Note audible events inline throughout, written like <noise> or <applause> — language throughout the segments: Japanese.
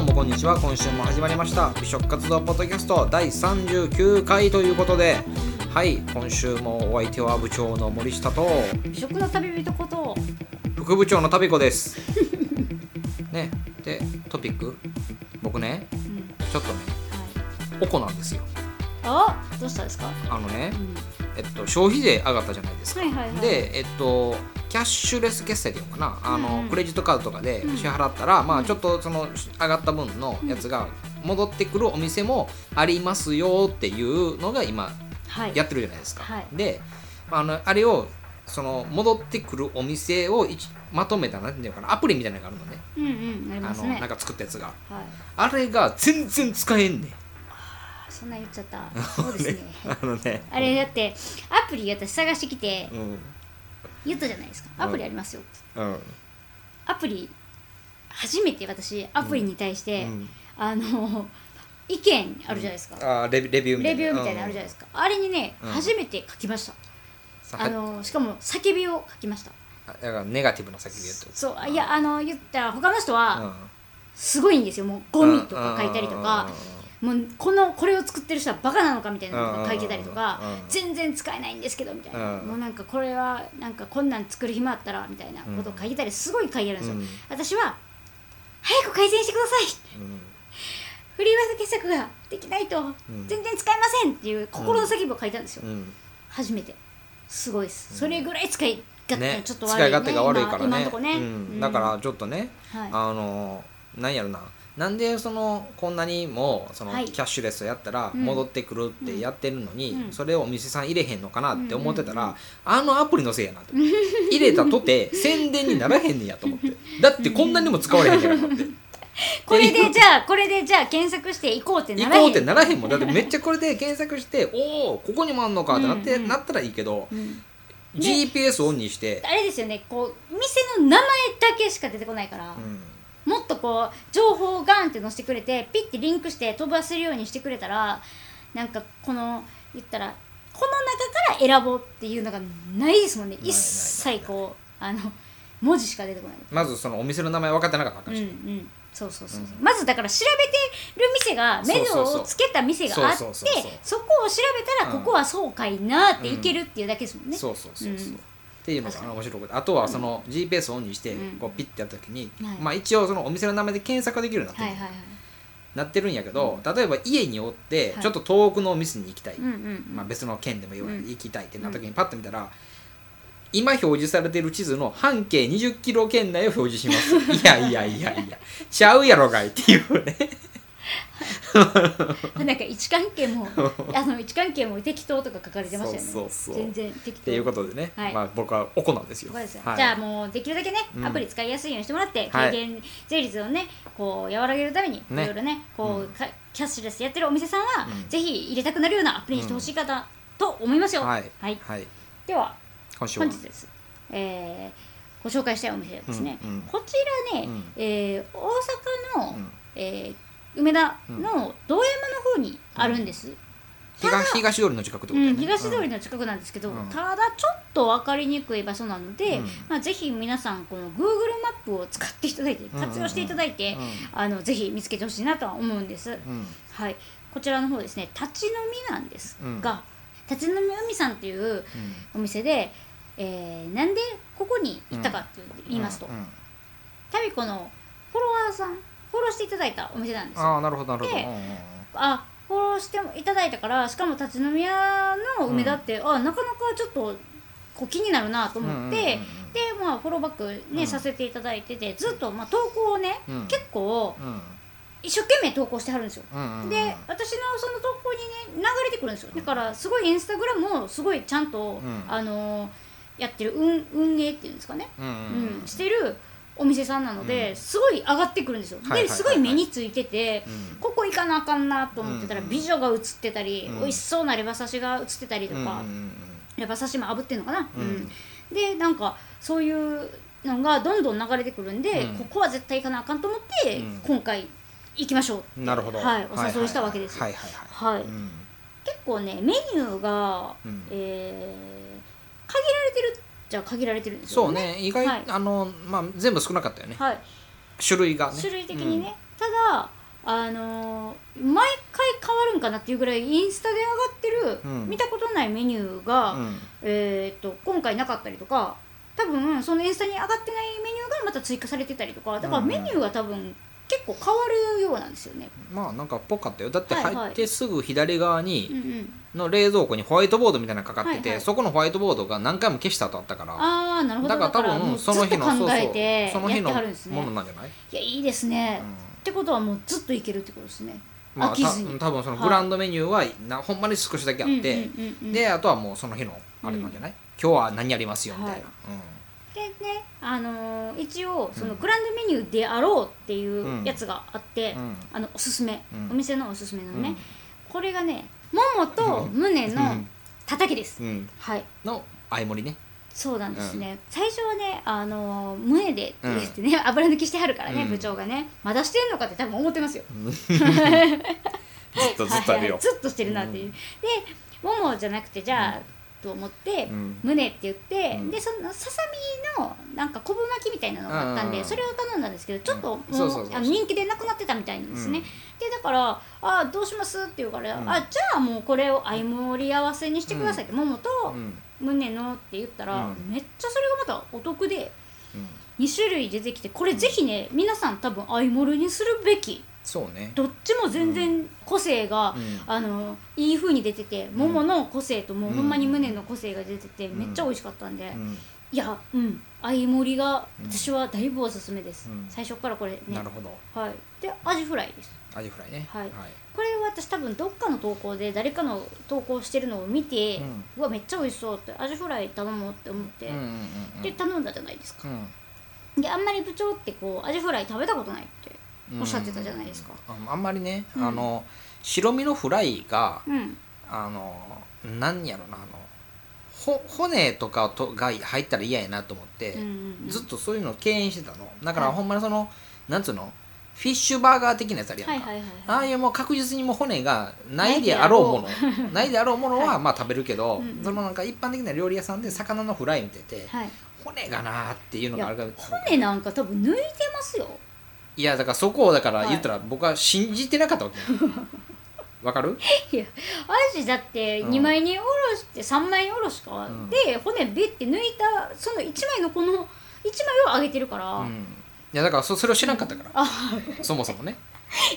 どうもこんにちは。今週も始まりました。美食活動ポッドキャスト第39回ということで。はい今週もお相手は部長の森下と。美食の旅人こと。副部長の旅子です。<laughs> ねでトピック？僕ね。うん。ちょっとね。はい。おこなんですよ。あどうしたんですか、あのね。うん、えっと消費税上がったじゃないですか。はいはいはい。でえっとキャッシュレス決済っていうのかな。あの、うんうん。クレジットカードとかでうん。支払ったら、まあちょっとその上がった分のやつが戻ってくるお店もありますよっていうのが今はい。やってるじゃないですか、はい。で、まあ、あのあれをその戻ってくるお店を一まとめたなんていうのかなアプリみたいなのがあるのね。うんうんありあのなんか作ったやつが。はい。あれが全然使えんねん。あそんな言っちゃった。そうですね。あのねあれだってアプリ私探してきてうん。言ったじゃないですか。アプリありますよ。アプリ初めて私アプリに対して、うん。あの意見あるじゃないですか、レビレビューみたいな。レビューみたいなのあるじゃないですか、あれにね、うん。初めて書きました。さあのしかも叫びを書きました。あだからネガティブな叫びやってこと。そう。いやあの言ったら他の人は、うん。すごいんですよ。もうゴミとか書いたりとかもうこのこれを作ってる人はバカなのかみたいなのとか書いてたりとか全然使えないんですけどみたいな。うん。もうなんかこれはなんかこんなん作る暇あったらみたいなことを書いてたりすごい書いてあるんですよ。うん。私は早く改善してくださいうんフリーワード傑作ができないと。ん。全然使えませんっていう心の叫びを書いたんですよ。うん。初めて。すごいです。それぐらい使い勝手ねがちょっと悪い。使い勝手が悪いからね。だからちょっとねはい。あのなんやろななんでそのこんなにもそのはい。キャッシュレスやったらうん。戻ってくるってやってるのに、うん。それをお店さん入れへんのかなって思ってたら、あのアプリのせいやなって。入れたとて <laughs> 宣伝にならへんねんやと思って。だってこんなにも使われへんねんからって。<laughs> これでじゃあこれでじゃあ検索して行こうってならへん。行こうってならへんもん。だってめっちゃこれで検索しておおここにもあんのかってなって、なったらいいけど、うん、GPS オンにして、あれですよね。こう店の名前だけしか出てこないから、うんもっとこう情報をガンって載せてくれてピッてリンクして飛ばせるようにしてくれたらなんかこの言ったらこの中から選ぼうっていうのがないですもんね。ないない一切こうあの文字しか出てこない。まずそのお店の名前分かってなかったらあかんうんうし、ん。そうそうそう、まずだから調べてる店が目処をつけた店があってそこを調べたらうんここはそうかいなっていけるっていうだけですもんね、そうそうそうそう、うんっていうのが面白くてあとはその GPS オンにしてうん。こうピッてやった時に、はい。まあ一応そのお店の名前で検索できるようになってる,、はいはいはい。なってるんやけど、例えば家におってはい。ちょっと遠くのお店に行きたい、うんうんうん。まあ、別の県でもいいわうん。行きたいってなった時にパッと見たら、今表示されてる地図の半径20キロ圏内を表示します。いやいやいやいや。ちゃうやろがいっていうねなんか位置関係も <laughs> あの位置関係も適当とか書かれてましたよね。そうそうそう。全然適当。っていうことでね、はい。まあ、僕はおこなんですよ。そうですよ。はい。じゃあもうできるだけね、うん。アプリ使いやすいようにしてもらってはい。軽減税率をねこう和らげるためにいねろいろねこう、キャッシュレスやってるお店さんは、うんぜひ入れたくなるようなアプリにしてほしい方、と思いますよ。はい、はい、はい、では本日です、えーご紹介したいお店はですね、こちらね、うん。えー大阪の、うん。えー梅田の道山の方にあるんです、東東通りの近くってことだうん、よね、東通りの近くなんですけど、うん。ただちょっと分かりにくい場所なので、うん。まあ、ぜひ皆さんこの Google マップを使っていただいて活用していただいて、うん。うんうんあのぜひ見つけてほしいなとは思うんです、うん。はい、こちらの方ですね立ち飲みなんですが、立ち飲み海さんっていうお店で、えーなんでここに行ったかって言いますと、うん。うん。タビコのフォロワーさんフォローしていただいたお店なんですよ。ああなるほどなるほど、でうんうんうん。あフォローしてもいただいたからしかも立ち飲み屋の梅田って、あなかなかちょっとこう気になるなと思って、うんうんうんうん。でまあフォローバックね、うん。させていただいててずっと、まあ、投稿をね、うん。結構うん。一生懸命投稿してはるんですよ。うんうんうん。で私のその投稿にね流れてくるんですよ。だからすごいインスタグラムもすごいちゃんと、うん。あのーやってる運運営っていうんですかね、うんうん。うんしてるお店さんなので、うん。すごい上がってくるんですよ、はいはいはいはい。ですごい目についてて、うん。ここ行かなあかんなと思ってたら、うん。美女が映ってたり、うん。美味しそうなレバ刺しが映ってたりとか、うんうんレバ刺しも炙ってんのかな、うん。うん。でなんかそういうのがどんどん流れてくるんで、うん。ここは絶対行かなあかんと思って、うん。今回行きましょうなるほど。はい、お誘いしたわけですよ、はいはいはい。はい。うん。結構ねメニューが、うん。えー限られてるっちゃ限られてるんですよそうね。意外、はい。あのまあ全部少なかったよね。はい。種類がね。種類的にね、ただあのー毎回変わるんかなっていうぐらいインスタで上がってる、うん。見たことないメニューが、うん。えー、と今回なかったりとか多分そのインスタに上がってないメニューがまた追加されてたりとかだからうん。メニューが多分結構変わるようなんですよね。まあなんかっぽかったよ。だって入ってすぐ左側うんにうん、の冷蔵庫にホワイトボードみたいなのかかってて、はいはい。そこのホワイトボードが何回も消した後あったからああなるほど。だから多分その日のそうそうその日のものなんじゃない、いやいいですね、うん。ってことはもうずっといけるってことですね。まあ、た多分そのグランドメニューはな、ほんまに少しだけあって、うんうんうんうん。であとはもうその日のあれなんじゃない、今日は何やりますよみたいな、はい。でねあのー一応そのグランドメニューであろうっていうやつがあって、うん。あのおすすめ、うん。お店のおすすめのね、うん。これがねももと胸のうん。たたきです、うん。はい。の相盛りね。そうなんですね、最初はねあのー胸でって言ってね、油抜きしてはるからね、うん。部長がね。まだしてんのかって多分思ってますよ。<laughs> ずっとずっとあるよ、はいずっとしてるなっていう、でももじゃなくてじゃあ、と思って、うん。胸って言って、うん。でそのささみのなんか昆布巻きみたいなのがあったんうん。でそれを頼んだんですけどちょっともう,、人気でなくなってたみたいなんですね、うん。でだから「あどうします?」って言うから「うん。あじゃあもうこれを相盛り合わせにしてください」って、ももとうん。胸のって言ったら、うん。めっちゃそれがまたお得でうん。2種類出てきてこれぜひね、皆さん多分相盛りにするべきそうね。どっちも全然個性が、うん。あのいい風に出ててももの個性ともうほんまに胸の個性が出てて、うん。めっちゃ美味しかったんで、うん。いやうん相盛りがうん。私はだいぶおすすめです、うん。最初からこれね。なるほど。はい。でアジフライです。アジフライね。はい。これは私多分どっかの投稿で誰かの投稿してるのを見て、ううんわめっちゃ美味しそうってアジフライ頼もうって思って、うんうんうんうん。で頼んだじゃないですか。うん。であんまり部長ってこうアジフライ食べたことないっておっしゃってたじゃないですか。ああんまりね、うん。あの白身のフライがうん。あの何やろなあのほ骨とかとが入ったら嫌やなと思って、うんうんうん。ずっとそういうのを敬遠してたの。だからはい。ほんまにその、なんつうのフィッシュバーガー的なやつあるやんか、はいはいはいああいうもう確実にもう骨がないであろうもの。ないであろう。<laughs> ものははい。まあ食べるけど、うんうん。そのなんか一般的な料理屋さんで魚のフライ見てて、はい。骨がなーっていうのがあるから骨なんか多分抜いてますよいやだからそこをだからはい。言ったら僕は信じてなかったわけよ。<laughs> わかる？いやアジだってうん。2枚におろして3枚におろしか、ん。で骨ビッて抜いたその1枚のこの1枚を揚げてるから、うん。いやだからそそれを知らんかったから。あそもそもね。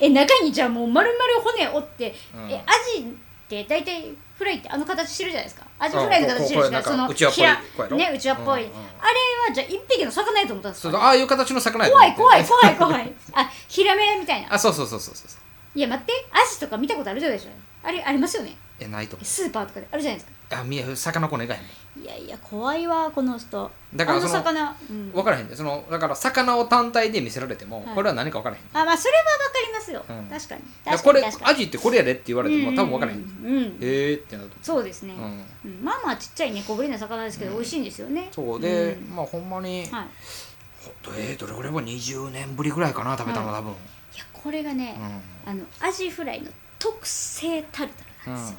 え中にじゃあもう丸々骨折って、うん。えアジって大体フライってあの形してるじゃないですか。アジフライの形してるじゃないですか。そのうちわっぽい平こうやろ？ねうちわっぽい、うんうん。あれはじゃあ一匹の魚やと思ったんですか？そうそう。ああいう形の魚やと怖思って。い怖い怖い <laughs> 怖い。あヒラメみたいな。あそうそうそうそうそういや待って。アジとか見たことあるじゃないですかあれありますよね？えないと思スーパーとかで。あるじゃないですか。うあ見え魚骨がへんもんいやいや怖いわこの人。だからその魚、うん、分からへんで。そのだから魚を単体で見せられても、はい。これは何か分からへん。あまあそれはわかりますよ、うん。確かに。だからこれ確かに確かに。アジってこれやでって言われても多分分からへん、うん。うんうんへえってなるとそうですね、まあまあちっちゃいね小ぶりな魚ですけど、うん。美味しいんですよね。そうで、ん。まあほんまに、はい、ほえー、どれぐらいは20年ぶりぐらいかな食べたのは多分、いやこれがね、うあのアジフライの特製タルタルんなんですよ、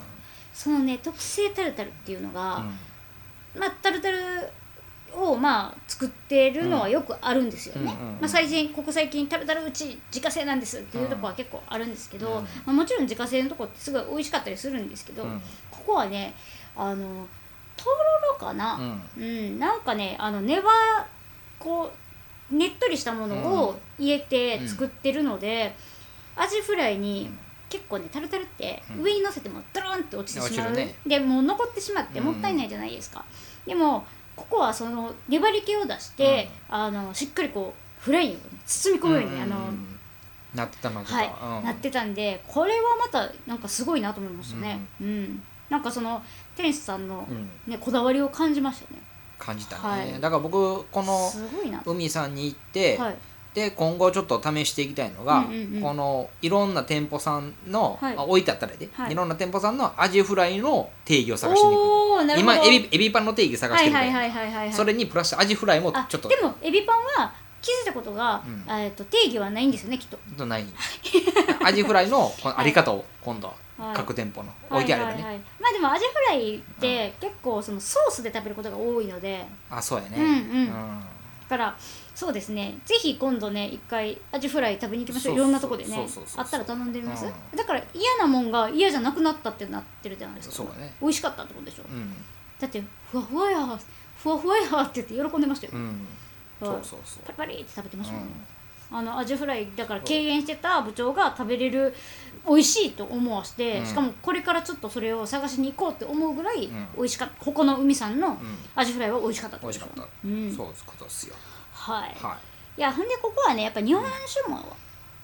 そのね特製タルタルっていうのが、まあタルタルをまあ作ってるのはよくあるんですよね、うんうんうん。まあ、最近ここ最近タルタルうち自家製なんですっていうところは結構あるんですけど、うん。まあ、もちろん自家製のとこってすごい美味しかったりするんですけど、うん。ここはねあのとろろかな、うん。うん、なんかねあのねばこうねっとりしたものを入れて作ってるので、アジフライに結構ねタルタルってうん。上に乗せてもドロンって落ちてしまう、ねでもう残ってしまってもったいないじゃないですか、でもここはその粘り気を出して、あのしっかりこうフライに包み込むように、あのなってたのはい、うん。なってたんでこれはまたなんかすごいなと思いましたね。うん、なんかその店主さんの、うん。ねこだわりを感じましたね。感じたね、はい。だから僕この海さんに行って、はいで今後ちょっと試していきたいのが、うんうんうん。このいろんな店舗さんの、はい。あ置いてあったらで、はい。い、ろんな店舗さんのアジフライの定義を探していく。今エビエビパンの定義探してるから、それにプラスアジフライもあちょっとでもエビパンは気づいたことが、うん。えー、と定義はないんですよねきっと。とない。<laughs> アジフライのこのあり方を今度ははい。各店舗の置いてあればね、はいはいはいまあでもアジフライって結構そのソースで食べることが多いので、あそうやね。うん。うんからそうですね。ぜひ今度ね一回アジフライ食べに行きましょう。いろんなとこでね。あったら頼んでみます、うん。だから嫌なもんが嫌じゃなくなったってなってるじゃないですか。そうだね。美味しかったってことでしょ、うん。だってふわふわやふわふわやって言って喜んでましたよ、うん。はいそうそうそう。パリパリって食べてましたもん、うんあのアジフライだから敬遠してた部長が食べれる美味しいと思わして、うん。しかもこれからちょっとそれを探しに行こうって思うぐらいうん。美味しかった。ここの海さんのうん。アジフライは美味しかったってこと。美味しかった、うん。そういうことですよは。い、はい。いやほんでここはねやっぱ日本酒も、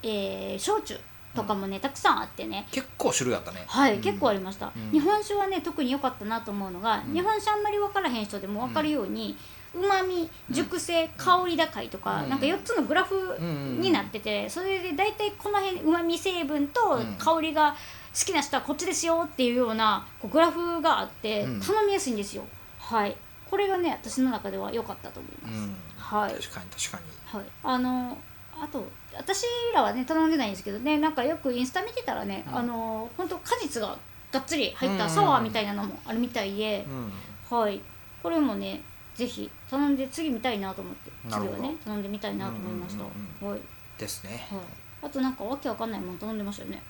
えー焼酎とかもね、たくさんあってね。結構種類あったね。はい、うん。結構ありました、うん。日本酒はね特に良かったなと思うのが、うん。日本酒あんまり分からへん人でも分かるようにうまみ熟成香り高いとか、うん。なんか4つのグラフになってて、それで大体この辺うまみ成分とうん。香りが好きな人はこっちですよっていうようなこうグラフがあってうん。頼みやすいんですよ、はい。これがね私の中では良かったと思います、うん。はい。確かに確かに。はい、あのあと私らはね頼んでないんですけどねなんかよくインスタ見てたらね、うん。あの本当果実ががっつり入ったサワーみたいなのもあるみたいでう、ん。はい。これもねぜひ頼んで次見たいなと思って次はね頼んでみたいなと思いました、はい、ですね。はい、あとなんかわけわかんないもの頼んでましたよね。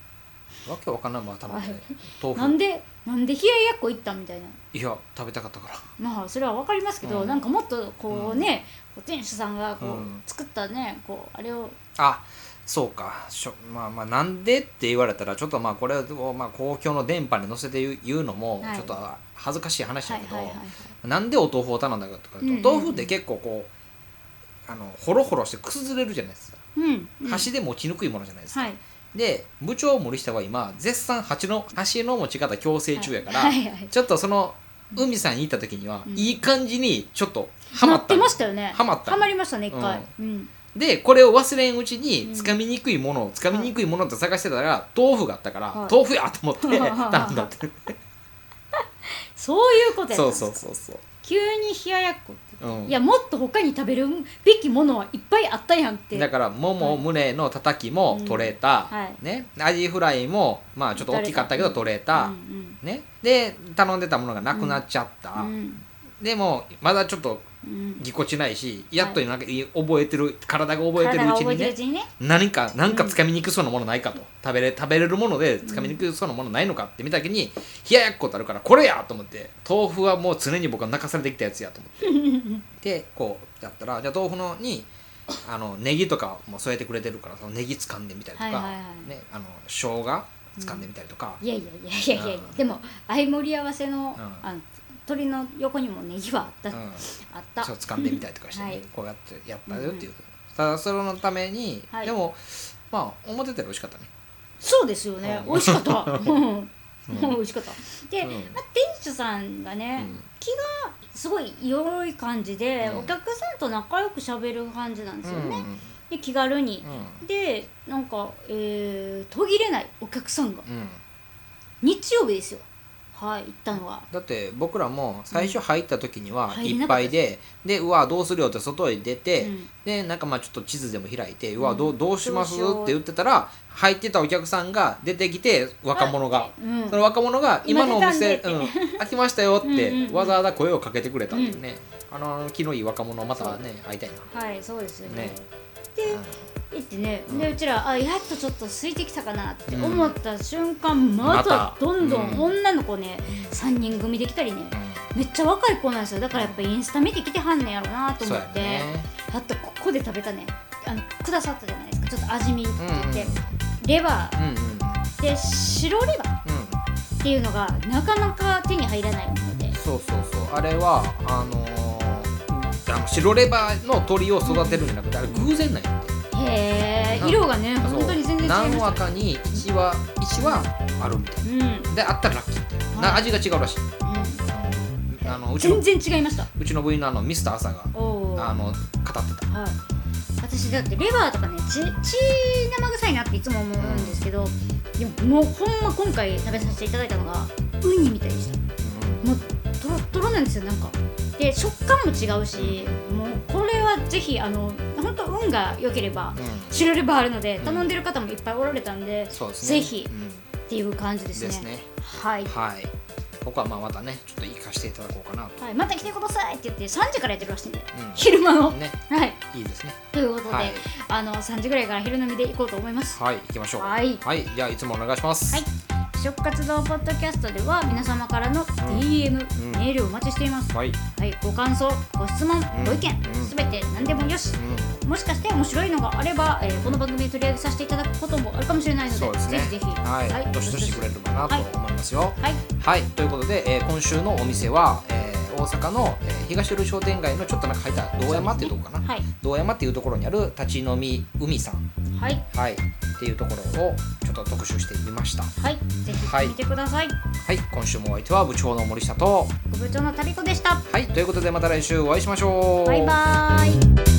わけわかんないものは頼んでね豆腐。なんでなんで冷ややっこいったみたいな。いや食べたかったから。まあそれはわかりますけど、うん。なんかもっとこうね、こう店主さんがこう、うん。作ったねこうあれを。あそうか。しょまあまあなんでって言われたらちょっとまあこれをまあ公共の電波に載せて言うのもはい。ちょっと恥ずかしい話だけど、なんでお豆腐を頼んだかとかいうと、うん。うん豆腐って結構こうあのホロホロして崩れるじゃないですか、うん、うん、箸で持ちにくいものじゃないですか、はい。で部長森下は今絶賛箸の箸の持ち方矯正中やから、ちょっとその海さんに行った時には、うん。いい感じにちょっとハマっなったてましたよね。ハマった。ハマりましたね一回。うん、でこれを忘れんうちうん。につかみにくいものをつかみにくいものって探してたら豆腐があったから、はい。豆腐やと思ってはい <laughs> 頼んだって。そういうことやったんそうですか？そうそうそう急に冷ややっこって、うん。いやもっと他に食べるべきものはいっぱいあったやんって。だからもも胸のたたきも取れた、うんはい。ね。アジフライもまあちょっと大きかったけど取れた、うんね。で頼んでたものがなくなっちゃった、うんうんでもまだちょっとうん。ぎこちないしやっとなんかい覚えてる体が覚えてるうちにねちにね。何か何かつかみにくそうなものないかと、食べれ食べれるものでつかみにくそうなものないのかって見た時に冷ややっこってあるからこれやと思って豆腐はもう常に僕は泣かされてきたやつやと思って。<laughs> でこうやったらじゃあ豆腐のにあのネギとかも添えてくれてるからそのネギ掴んでみたりとか、はいはいはい。ね、あの生姜掴んでみたりとか、いやいやいやいやいやいや。うん。でも相盛り合わせの,、うん。あの鶏の横にもネギはあった、うん。あった。そう掴んでみたりとかして、ね。はい。こうやってやったよっていう、ただそれのために、はい。でもまあ思ってたより美味しかったね。そうですよね、うん。美味しかった。<laughs> うん。美味しかった。で、あ、店主さんがね、うん。気がすごい良い感じで、うん。お客さんと仲良くしゃべる感じなんですよね、うん。で気軽に、うん。でなんか、えー途切れないお客さんが。うん。日曜日ですよはい行ったのは。だって僕らも最初入った時にはいっぱいで、でうわどうするよって外へ出て、うん。でなんかまあちょっと地図でも開いて、うわどううん。どうしますって言ってたら入ってたお客さんが出てきて若者が、うん。その若者が今のお店、今うん、開きましたよってわざわざ声をかけてくれたんでね、あの気のいい若者またね会いたいな、はいそうですよねねでうん。行ってね、うん。でうちらあやっとちょっと空いてきたかなって思った瞬間、ままたたどんどんうん。女の子ね、3人組で来たりね。めっちゃ若い子なんですよ。だからやっぱインスタ見てきてはんねやろなと思って、ね。あとここで食べたね。あのくださったじゃないですか。ちょっと味見って。言って、うん。レバー。で白レバー。うん。っていうのがなかなか手に入らないもので。そうそうそう。あれはあのーあの白レバーの鳥を育てるんじゃなくてあれ偶然なんやって。へえうん色がね本当に全然違いま何話かに1話一話あるみたいうん、なであったらラッキーみたいな、はい。な味が違うらしい。うん、あのうちの全然違いました。うちの部員のあのミスター朝があの語ってた。はい、私だってレバーとかね血血生臭いなっていつも思うんですけど、いやもうほんま今回食べさせていただいたのがウニみたいでした。もうトロットロなんですよなんかで食感も違うしもうこれはぜひあの本当運が良ければうん、うん白レバーあるのでうん。頼んでる方もいっぱいおられたんで、ぜひうん。っていう感じですね。ですね。はい。はい。ここはまあまたねちょっといいさせていただこうかな。とはい、また来てくださいって言って3時からやってるらしいんで、うん。昼間の、ね。はい。いいですね。ということで、はい。あの3時ぐらいから昼飲みで行こうと思います。はい行きましょう。はい。じゃあいつもお願いします。はい食活動ポッドキャストでは皆様からの DM、うん。メールをお待ちしています、はい。はい、ご感想ご質問、ん。ご意見うん。すべて何でもよし。うもしかして面白いのがあれば、えーこの番組で取り上げさせていただくこともあるかもしれないのでそうですね。ぜひぜひ。はい、どしどしくれればなと思いますよ。はい。はい、ということで、えー今週のお店は、えー大阪の、えー東古商店街のちょっとなんか入った道山っていうところかな、はい。道山っていうところにある立ち飲み海さん、はい。はい、っていうところをちょっと特集してみました。はい。ぜひはい見てください、はい。今週もお相手は部長の森下と部長の旅子でした。はい。ということでまた来週お会いしましょう。バイバーイ